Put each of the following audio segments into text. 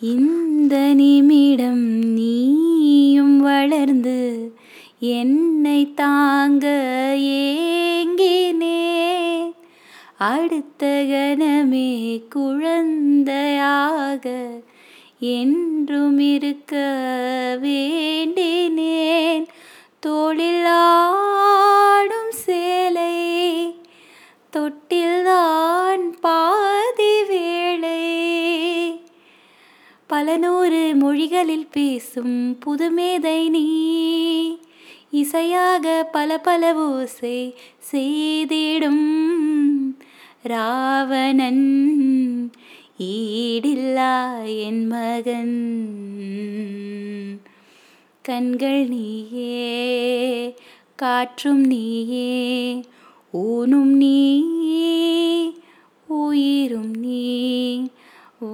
இந்த நிமிடம் நீயும் வளர்ந்து என்னை தாங்க ஏங்கினே. அடுத்த கணமே குழந்தையாக என்றும் இருக்க வேண்டினேன் தொழிலாடும் சேலை தொட்டில் பல நூறு மொழிகளில் பேசும் புதுமேதை நீ. இசையாக பல பல ஓசை செய்திடும் ராவணன். ஈடில்லா என் மகன். கண்கள் நீயே காற்றும் நீயே ஊனும் நீயே.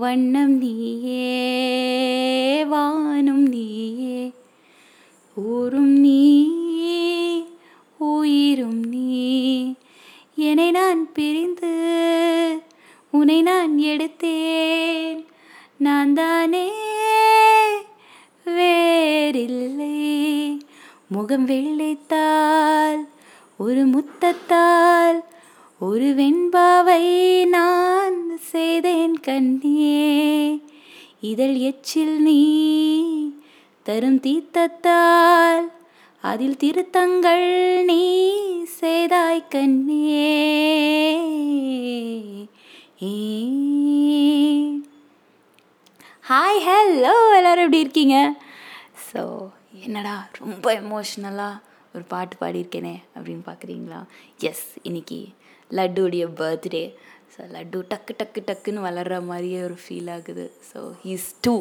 வண்ணம் நீயே வானும் நீயே ஊரும் நீ உயிரும் நீ. என்னை நான் பிரிந்து உன்னை நான் எடுத்தேன். நான் தானே வேறில்லை. முகம் வெள்ளைத்தால் ஒரு முத்தத்தால் ஒரு வெண்பாவை நான் கண்ணே இதழ் எச்சில் நீ தரும் தீர்த்தத்தால் அதில் திருத்தங்கள் நீ செய்தாய் கண்ணே ஹாய் ஹலோ எல்லோரும் எப்படி இருக்கீங்க? ஸோ என்னடா ரொம்ப எமோஷ்னலாக ஒரு பாட்டு பாடியிருக்கேனே அப்படின்னு பார்க்குறீங்களா? எஸ் இன்னைக்கு லட்டுடைய பர்த்டே ஸோ லட்டு டக்கு டக்கு டக்குன்னு வளர்கிற மாதிரியே ஒரு ஃபீல் ஆகுது. So he's two